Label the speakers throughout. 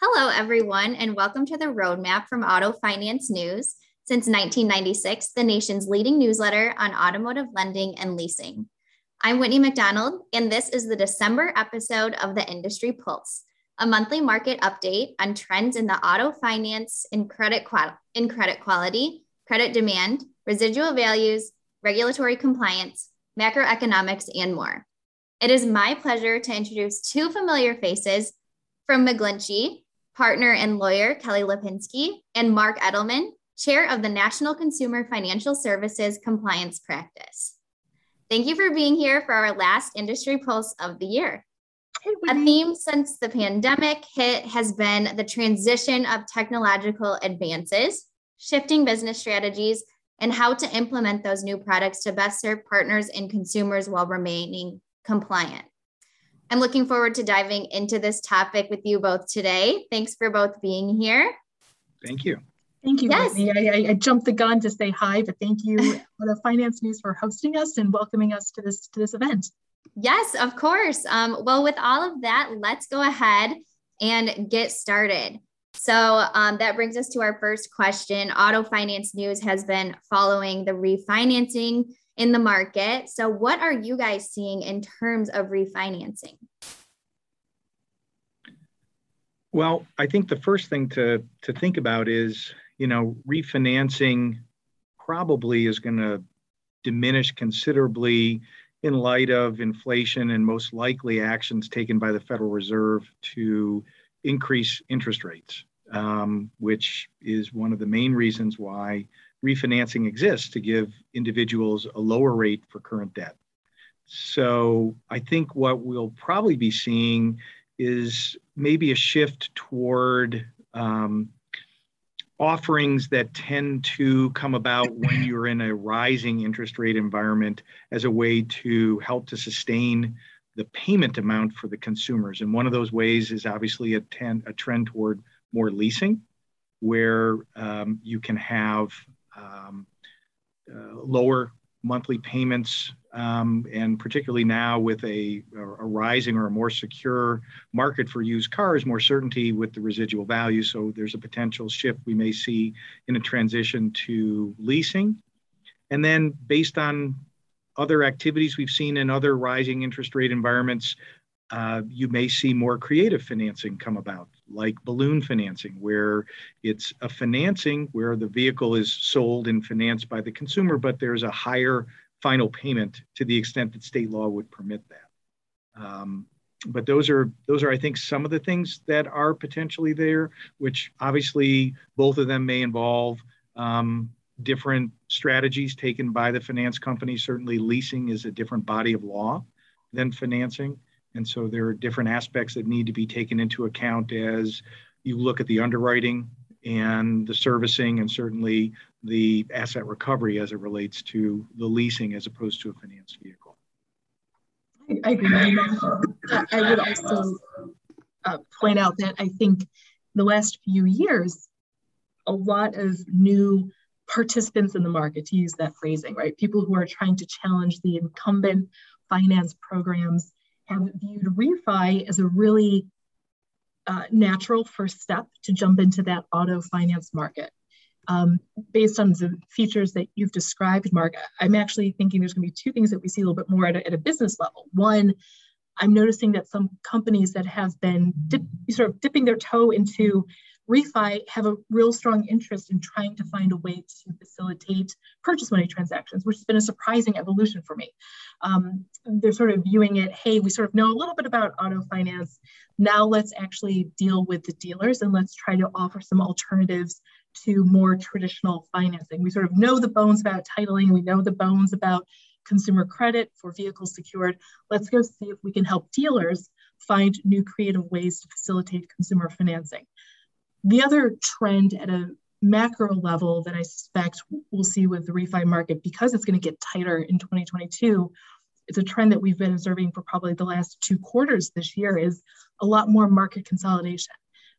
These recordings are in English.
Speaker 1: Hello, everyone, and welcome to the Roadmap from Auto Finance News. Since 1996, the nation's leading newsletter on automotive lending and leasing. I'm Whitney McDonald, and this is the December episode of the Industry Pulse, a monthly market update on trends in the auto finance and credit, in credit quality, credit demand, residual values, regulatory compliance, macroeconomics, and more. It is my pleasure to introduce two familiar faces from McGlinchey, partner and lawyer Kelly Lipinski, and Mark Edelman, chair of the National Consumer Financial Services Compliance Practice. Thank you for being here for our last Industry Pulse of the year. A theme since the pandemic hit has been the transition of technological advances, shifting business strategies, and how to implement those new products to best serve partners and consumers while remaining compliant. I'm looking forward to diving into this topic with you both today. Thanks for both being here.
Speaker 2: Thank you.
Speaker 3: Thank you, yes. Whitney. I, I, jumped the gun to say hi, but thank you the Finance News for hosting us and welcoming us to this to this event.
Speaker 1: Yes, of course. Um, well, with all of that, let's go ahead and get started. So um, that brings us to our first question. Auto Finance News has been following the refinancing in the market. So, what are you guys seeing in terms of refinancing?
Speaker 2: Well, I think the first thing to, to think about is, you know, refinancing probably is going to diminish considerably in light of inflation and most likely actions taken by the Federal Reserve to increase interest rates, um, which is one of the main reasons why refinancing exists to give individuals a lower rate for current debt. So I think what we'll probably be seeing is maybe a shift toward um, offerings that tend to come about when you're in a rising interest rate environment as a way to help to sustain the payment amount for the consumers. And one of those ways is obviously a, ten, a trend toward more leasing, where um, you can have um, uh, lower monthly payments, um, and particularly now with a, a, rising or a more secure market for used cars, more certainty with the residual value. So there's a potential shift we may see in a transition to leasing. And then based on other activities we've seen in other rising interest rate environments, uh, you may see more creative financing come about like balloon financing, where it's a financing where the vehicle is sold and financed by the consumer, but there's a higher final payment to the extent that state law would permit that. Um, but those are those are I think some of the things that are potentially there, which obviously both of them may involve um, different strategies taken by the finance company. Certainly, leasing is a different body of law than financing. And so there are different aspects that need to be taken into account as you look at the underwriting and the servicing and certainly the asset recovery as it relates to the leasing as opposed to a financed vehicle.
Speaker 3: I, agree. I would also uh, point out that I think the last few years, a lot of new participants in the market, to use that phrasing, right? People who are trying to challenge the incumbent finance programs have viewed refi as a really uh, natural first step to jump into that auto finance market. Um, based on the features that you've described, Mark, I'm actually thinking there's going to be two things that we see a little bit more at a, at a business level. One, I'm noticing that some companies that have been dip, sort of dipping their toe into refi have a real strong interest in trying to find a way to facilitate purchase money transactions, which has been a surprising evolution for me. Um, they're sort of viewing it, hey, we sort of know a little bit about auto finance. Now let's actually deal with the dealers and let's try to offer some alternatives to more traditional financing. We sort of know the bones about titling, we know the bones about consumer credit for vehicles secured. Let's go see if we can help dealers find new creative ways to facilitate consumer financing. The other trend at a macro level that I suspect we'll see with the refi market, because it's going to get tighter in 2022, it's a trend that we've been observing for probably the last two quarters this year, is a lot more market consolidation.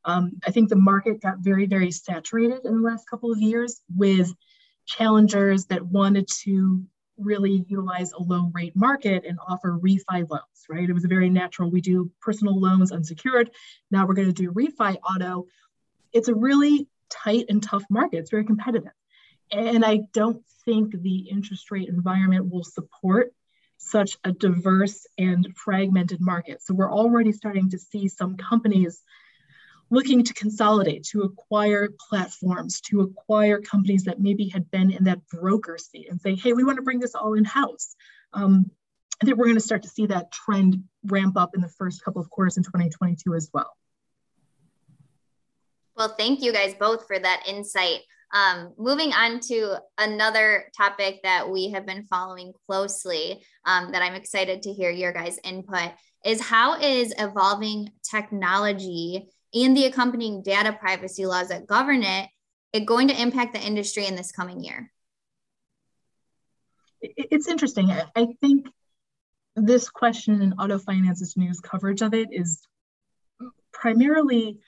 Speaker 3: Um, I think the market got very, very saturated in the last couple of years with challengers that wanted to really utilize a low rate market and offer refi loans, right? It was very natural. We do personal loans unsecured. Now we're going to do refi auto. It's a really tight and tough market. It's very competitive. And I don't think the interest rate environment will support such a diverse and fragmented market. So we're already starting to see some companies looking to consolidate, to acquire platforms, to acquire companies that maybe had been in that broker seat and say, hey, we want to bring this all in house. Um, I think we're going to start to see that trend ramp up in the first couple of quarters in 2022 as well.
Speaker 1: Well, thank you guys both for that insight. Um, moving on to another topic that we have been following closely um, that I'm excited to hear your guys' input is how is evolving technology and the accompanying data privacy laws that govern it, it going to impact the industry in this coming year?
Speaker 3: It's interesting. I think this question in auto finance's news coverage of it is primarily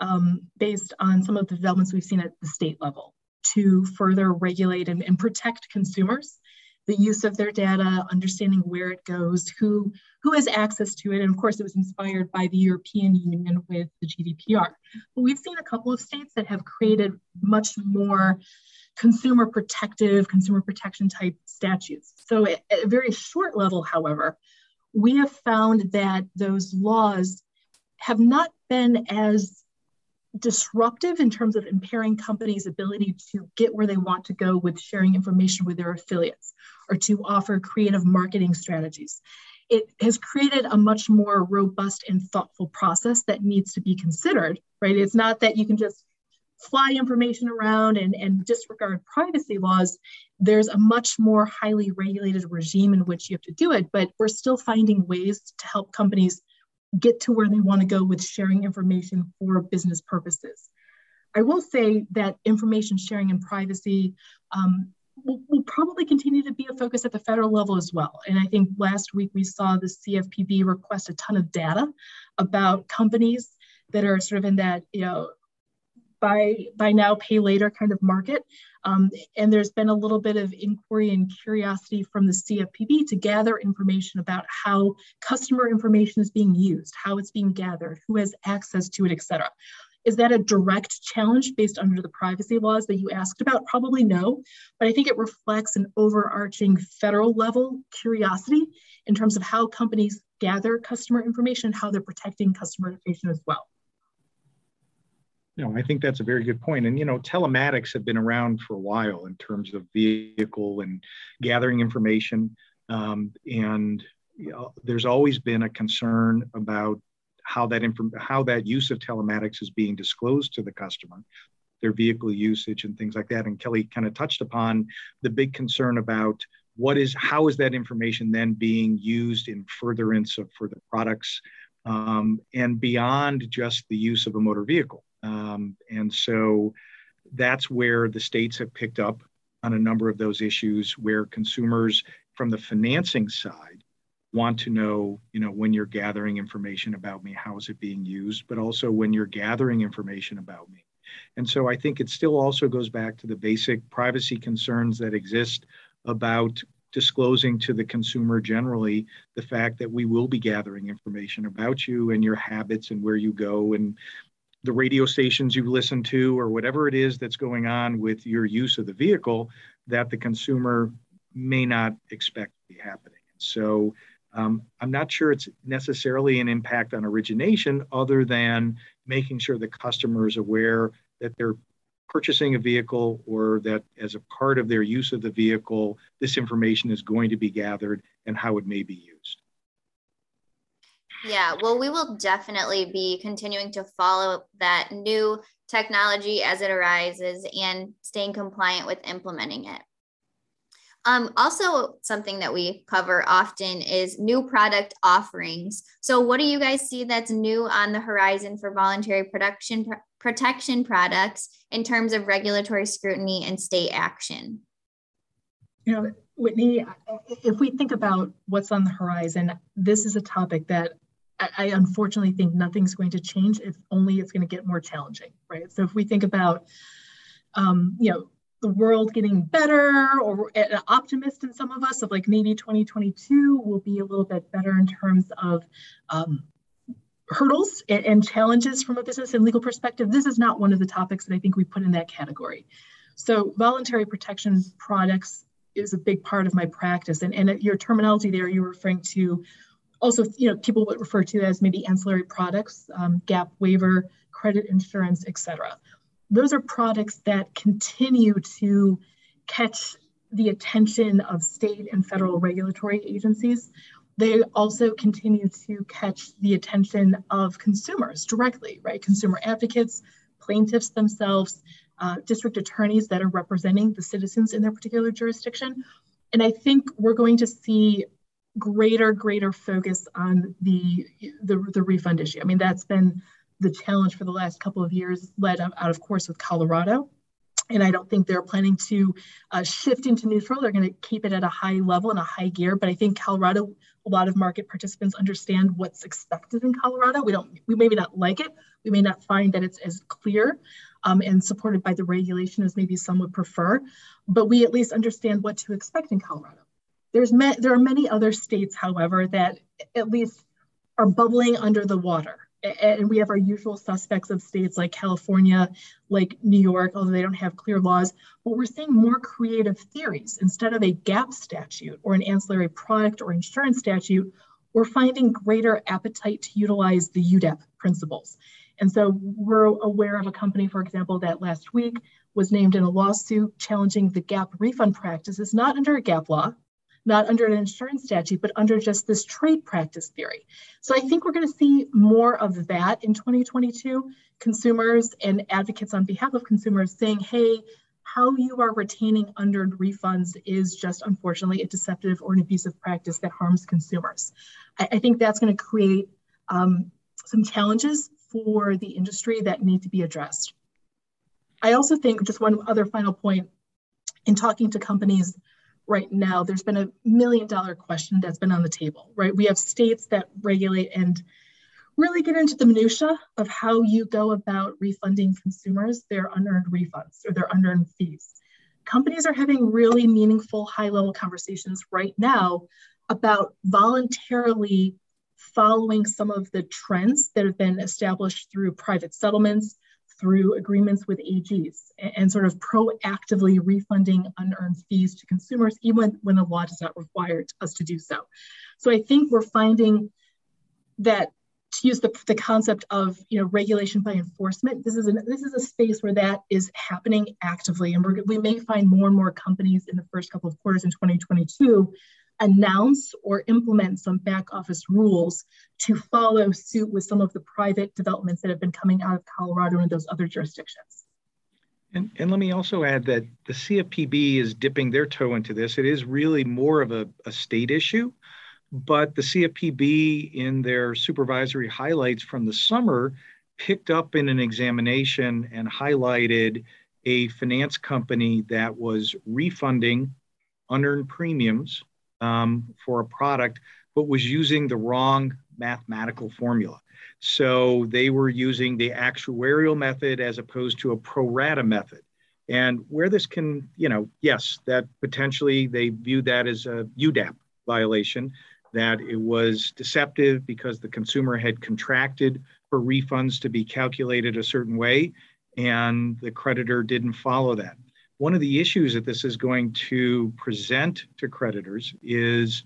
Speaker 3: um, based on some of the developments we've seen at the state level to further regulate and, and protect consumers the use of their data, understanding where it goes, who, who has access to it. And of course, it was inspired by the European Union with the GDPR. But we've seen a couple of states that have created much more consumer protective, consumer protection type statutes. So at a very short level, however, we have found that those laws have not been as disruptive in terms of impairing companies' ability to get where they want to go with sharing information with their affiliates or to offer creative marketing strategies. It has created a much more robust and thoughtful process that needs to be considered, right? It's not that you can just fly information around and, and disregard privacy laws. There's a much more highly regulated regime in which you have to do it, but we're still finding ways to help companies get to where they want to go with sharing information for business purposes. I will say that information sharing and privacy um, will, will, probably continue to be a focus at the federal level as well. And I think last week we saw the CFPB request a ton of data about companies that are sort of in that, you know, buy buy now pay later kind of market. Um, and there's been a little bit of inquiry and curiosity from the cfpb to gather information about how customer information is being used how it's being gathered who has access to it etc is that a direct challenge based under the privacy laws that you asked about? Probably no but i think it reflects an overarching federal level curiosity in terms of how companies gather customer information how they're protecting customer information as well
Speaker 2: no, I think that's a very good point. And you know, telematics have been around for a while in terms of vehicle and gathering information. Um, and you know, there's always been a concern about how that inform- how that use of telematics is being disclosed to the customer, their vehicle usage and things like that. And Kelly kind of touched upon the big concern about what is how is that information then being used in furtherance of for the products um, and beyond just the use of a motor vehicle um, and so that's where the states have picked up on a number of those issues where consumers from the financing side want to know, you know, when you're gathering information about me, how is it being used, but also when you're gathering information about me. And so I think it still also goes back to the basic privacy concerns that exist about disclosing to the consumer generally the fact that we will be gathering information about you and your habits and where you go and the radio stations you listen to or whatever it is that's going on with your use of the vehicle that the consumer may not expect to be happening. So um, I'm not sure it's necessarily an impact on origination other than making sure the customer is aware that they're purchasing a vehicle or that as a part of their use of the vehicle, this information is going to be gathered and how it may be used.
Speaker 1: Yeah, well, we will definitely be continuing to follow that new technology as it arises and staying compliant with implementing it. Um, also, something that we cover often is new product offerings. So, what do you guys see that's new on the horizon for voluntary production pr- protection products in terms of regulatory scrutiny and state action?
Speaker 3: You know, Whitney, if we think about what's on the horizon, this is a topic that I, unfortunately think nothing's going to change if only it's going to get more challenging, right? So if we think about, um, you know, the world getting better or an optimist in some of us of like maybe 2022 will be a little bit better in terms of um, hurdles and, and, challenges from a business and legal perspective. This is not one of the topics that I think we put in that category. So voluntary protection products is a big part of my practice. And, and your terminology there, you're referring to also, you know, people would refer to as maybe ancillary products, um, gap waiver, credit insurance, et cetera those are products that continue to catch the attention of state and federal regulatory agencies. They also continue to catch the attention of consumers directly, right? Consumer advocates, plaintiffs themselves, uh, district attorneys that are representing the citizens in their particular jurisdiction. And I think we're going to see greater, greater focus on the, the, the refund issue. I mean, that's been the challenge for the last couple of years led out, of course, with Colorado. And I don't think they're planning to uh, shift into neutral. They're going to keep it at a high level and a high gear. But I think Colorado, a lot of market participants understand what's expected in Colorado. We don't, we maybe not like it. We may not find that it's as clear um, and supported by the regulation as maybe some would prefer. But we at least understand what to expect in Colorado. There's there are many other states, however, that at least are bubbling under the water and we have our usual suspects of states like California, like New York, although they don't have clear laws, but we're seeing more creative theories. Instead of a gap statute or an ancillary product or insurance statute, we're finding greater appetite to utilize the UDAP principles. And so we're aware of a company, for example, that last week was named in a lawsuit challenging the gap refund practices, not under a gap law, not under an insurance statute, but under just this trade practice theory. So I think we're going to see more of that in 2022. Consumers and advocates on behalf of consumers saying, hey, how you are retaining unearned refunds is just unfortunately a deceptive or an abusive practice that harms consumers. I, I think that's going to create um, some challenges for the industry that need to be addressed. I also think, just one other final point, in talking to companies right now, there's been a million dollar question that's been on the table, right? We have states that regulate and really get into the minutia of how you go about refunding consumers their unearned refunds or their unearned fees. Companies are having really meaningful high level conversations right now about voluntarily following some of the trends that have been established through private settlements, through agreements with AGs and, and, sort of proactively refunding unearned fees to consumers, even when the law does not require us to do so. So I think we're finding that to use the, the concept of you know regulation by enforcement, this is an, this is a space where that is happening actively, and we may find more and more companies in the first couple of quarters in 2022 announce or implement some back office rules to follow suit with some of the private developments that have been coming out of Colorado and those other jurisdictions.
Speaker 2: And, and let me also add that the CFPB is dipping their toe into this. It is really more of a, a state issue, but the CFPB, in their supervisory highlights from the summer, picked up in an examination and highlighted a finance company that was refunding unearned premiums um, for a product, but was using the wrong mathematical formula. So they were using the actuarial method as opposed to a pro rata method. And where this can, you know, yes, that potentially they viewed that as a UDAP violation, that it was deceptive because the consumer had contracted for refunds to be calculated a certain way and the creditor didn't follow that one of the issues that this is going to present to creditors is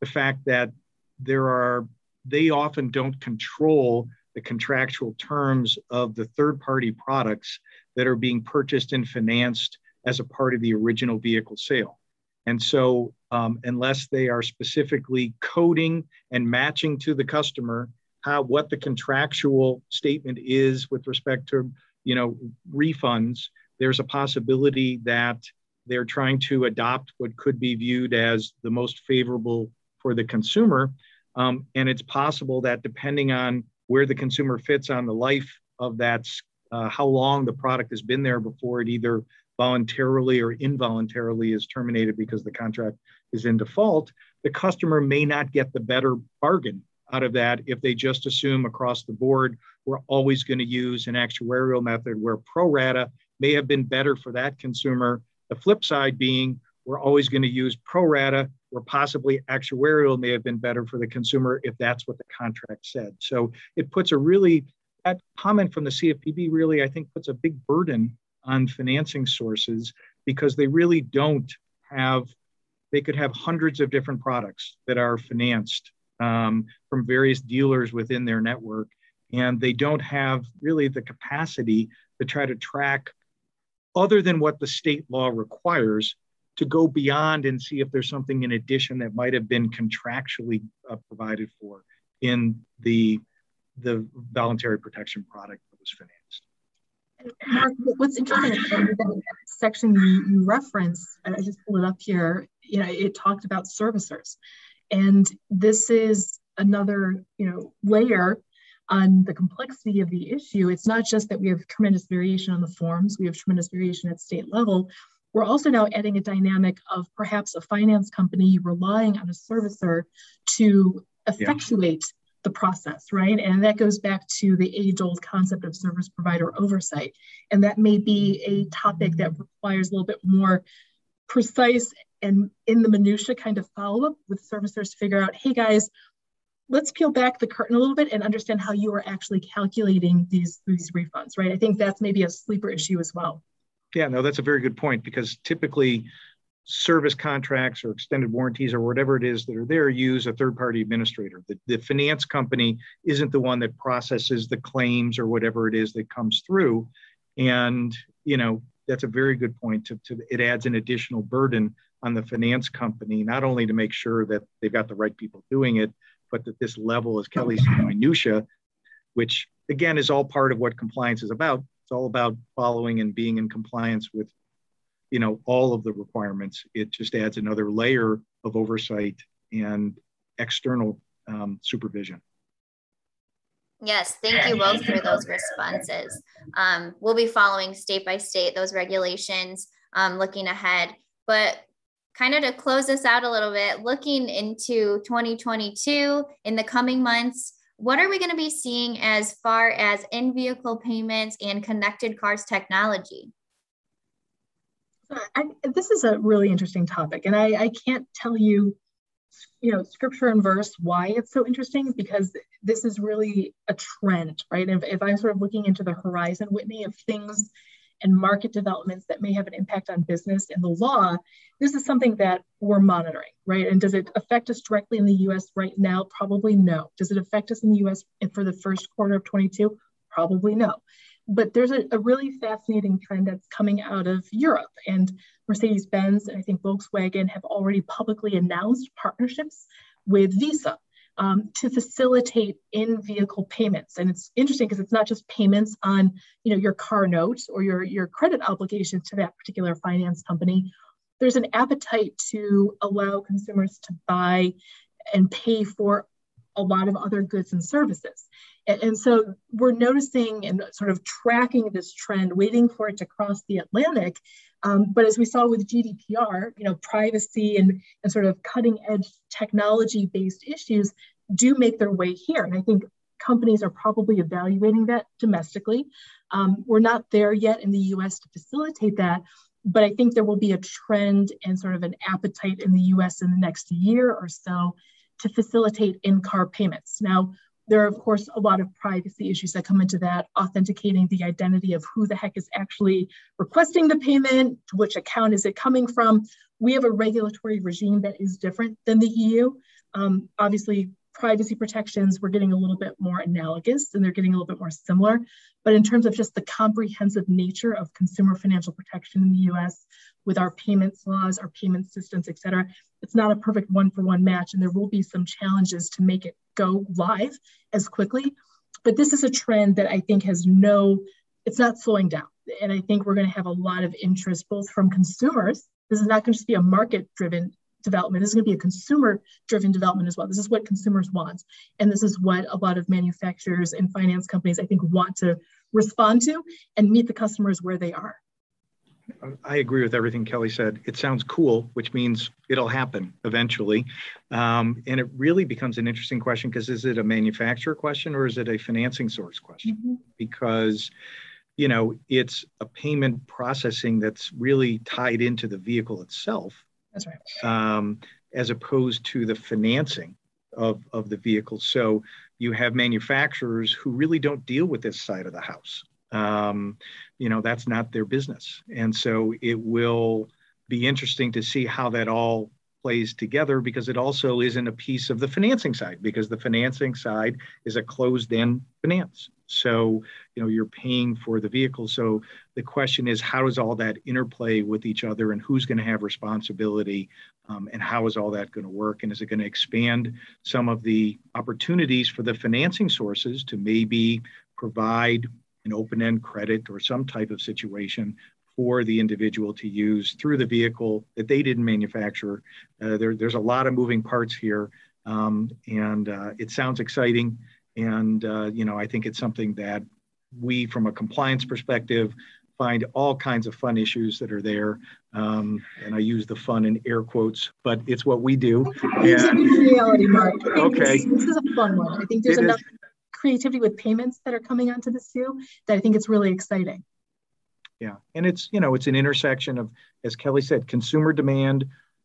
Speaker 2: the fact that there are they often don't control the contractual terms of the third party products that are being purchased and financed as a part of the original vehicle sale. And so um, unless they are specifically coding and matching to the customer how what the contractual statement is with respect to you know refunds there's a possibility that they're trying to adopt what could be viewed as the most favorable for the consumer. Um, and it's possible that depending on where the consumer fits on the life of that, uh, how long the product has been there before it either voluntarily or involuntarily is terminated because the contract is in default, the customer may not get the better bargain out of that if they just assume across the board we're always going to use an actuarial method where pro rata may have been better for that consumer The flip side being we're always going to use pro rata or possibly actuarial may have been better for the consumer if that's what the contract said. So it puts a really, that comment from the CFPB really, I think, puts a big burden on financing sources because they really don't have, they could have hundreds of different products that are financed um, from various dealers within their network. And they don't have really the capacity to try to track, other than what the state law requires, to go beyond and see if there's something in addition that might have been contractually uh, provided for in the the voluntary protection product that was financed.
Speaker 3: Mark, what's interesting that section you, you reference, I just pulled it up here, you know, it talked about servicers. And this is another, you know, layer on the complexity of the issue. It's not just that we have tremendous variation on the forms, we have tremendous variation at state level, we're also now adding a dynamic of perhaps a finance company relying on a servicer to effectuate yeah. the process, right? And that goes back to the age old concept of service provider oversight. And that may be a topic that requires a little bit more precise and in the minutia kind of follow up with servicers to figure out, hey guys, let's peel back the curtain a little bit and understand how you are actually calculating these, these refunds, right? I think that's maybe a sleeper issue as well.
Speaker 2: Yeah, no, that's a very good point because typically service contracts or extended warranties or whatever it is that are there use a third party administrator. The, the finance company isn't the one that processes the claims or whatever it is that comes through. And, you know, that's a very good point. To, to, it adds an additional burden on the finance company, not only to make sure that they've got the right people doing it, but that this level, as Kelly said, minutia, which again is all part of what compliance is about, it's all about following and being in compliance with, you know, all of the requirements. It just adds another layer of oversight and external um, supervision.
Speaker 1: Yes, thank you both for those responses. Um, we'll be following state by state those regulations, um, looking ahead. But kind of to close this out a little bit, looking into 2022 in the coming months, what are we going to be seeing as far as in vehicle payments and connected cars technology?
Speaker 3: I, this is a really interesting topic, and I, I can't tell you, you know, scripture and verse why it's so interesting because this is really a trend, right? If, if I'm sort of looking into the horizon, Whitney, of things and market developments that may have an impact on business and the law, this is something that we're monitoring, right? And does it affect us directly in the US right now? Probably no. Does it affect us in the US for the first quarter of 22? Probably no. But there's a, a really fascinating trend that's coming out of Europe. And Mercedes Benz and I think Volkswagen have already publicly announced partnerships with Visa um, to facilitate in-vehicle payments. And it's interesting because it's not just payments on, you know, your car notes or your, your credit obligation to that particular finance company. There's an appetite to allow consumers to buy and pay for a lot of other goods and services. And, and, so we're noticing and sort of tracking this trend, waiting for it to cross the Atlantic. Um, but as we saw with GDPR, you know, privacy and, and sort of cutting edge technology based issues do make their way here. And I think companies are probably evaluating that domestically. Um, we're not there yet in the US to facilitate that, but I think there will be a trend and sort of an appetite in the US in the next year or so to facilitate in car payments. Now, there are, of course, a lot of privacy issues that come into that, authenticating the identity of who the heck is actually requesting the payment, to which account is it coming from. We have a regulatory regime that is different than the EU. Um, obviously, privacy protections, we're getting a little bit more analogous and they're getting a little bit more similar. But in terms of just the comprehensive nature of consumer financial protection in the US with our payments laws, our payment systems, et cetera, it's not a perfect one for one match. And there will be some challenges to make it go live as quickly. But this is a trend that I think has no, it's not slowing down. And I think we're going to have a lot of interest both from consumers. This is not going to just be a market driven development. This is going to be a consumer driven development as well. This is what consumers want. And this is what a lot of manufacturers and finance companies, I think, want to respond to and meet the customers where they are.
Speaker 2: I agree with everything Kelly said. It sounds cool, which means it'll happen eventually. Um, and it really becomes an interesting question because is it a manufacturer question or is it a financing source question? Mm-hmm. Because you know, it's a payment processing that's really tied into the vehicle itself.
Speaker 3: That's right.
Speaker 2: Um, as opposed to the financing of, of the vehicle. So you have manufacturers who really don't deal with this side of the house. Um, you know, that's not their business. And so it will be interesting to see how that all plays together because it also isn't a piece of the financing side because the financing side is a closed end finance. So, you know, you're paying for the vehicle. So the question is, how does all that interplay with each other and who's going to have responsibility um, and how is all that going to work? And is it going to expand some of the opportunities for the financing sources to maybe provide an open end credit or some type of situation for the individual to use through the vehicle that they didn't manufacture? Uh, there, there's a lot of moving parts here. Um, and uh, it sounds exciting. And, uh, you know, I think it's something that we, from a compliance perspective, find all kinds of fun issues that are there. Um, and I use the fun in air quotes, but it's what we do.
Speaker 3: It's a reality, Mark.
Speaker 2: Okay.
Speaker 3: This, this, is a fun one. I think there's it enough is. Creativity with payments that are coming onto this too that I think it's really exciting.
Speaker 2: Yeah. And it's, you know, it's an intersection of, as Kelly said, consumer demand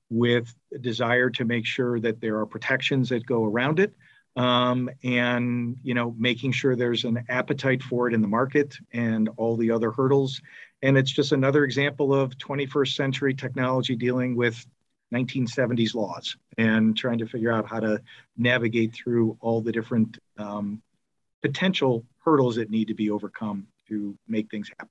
Speaker 2: with desire to make sure that there are protections that go around it um, and you know making sure there's an appetite for it in the market and all the other hurdles and it's just another example of 21st century technology dealing with 1970s laws and trying to figure out how to navigate through all the different um, potential hurdles that need to be overcome to make things happen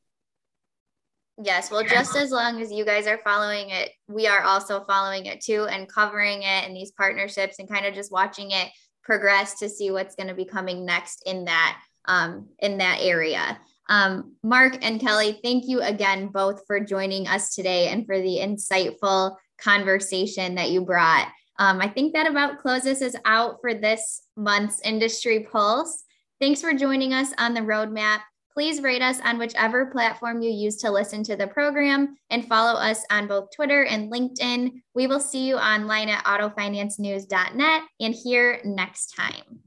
Speaker 1: Yes, well, just as long as you guys are following it, we are also following it too and covering it and these partnerships and kind of just watching it progress to see what's going to be coming next in that um, in that area. Um, Mark and Kelly, thank you again both for joining us today and for the insightful conversation that you brought. Um, I think that about closes us out for this month's Industry Pulse. Thanks for joining us on the roadmap. Please rate us on whichever platform you use to listen to the program and follow us on both Twitter and LinkedIn. We will see you online at autofinancenews.net and here next time.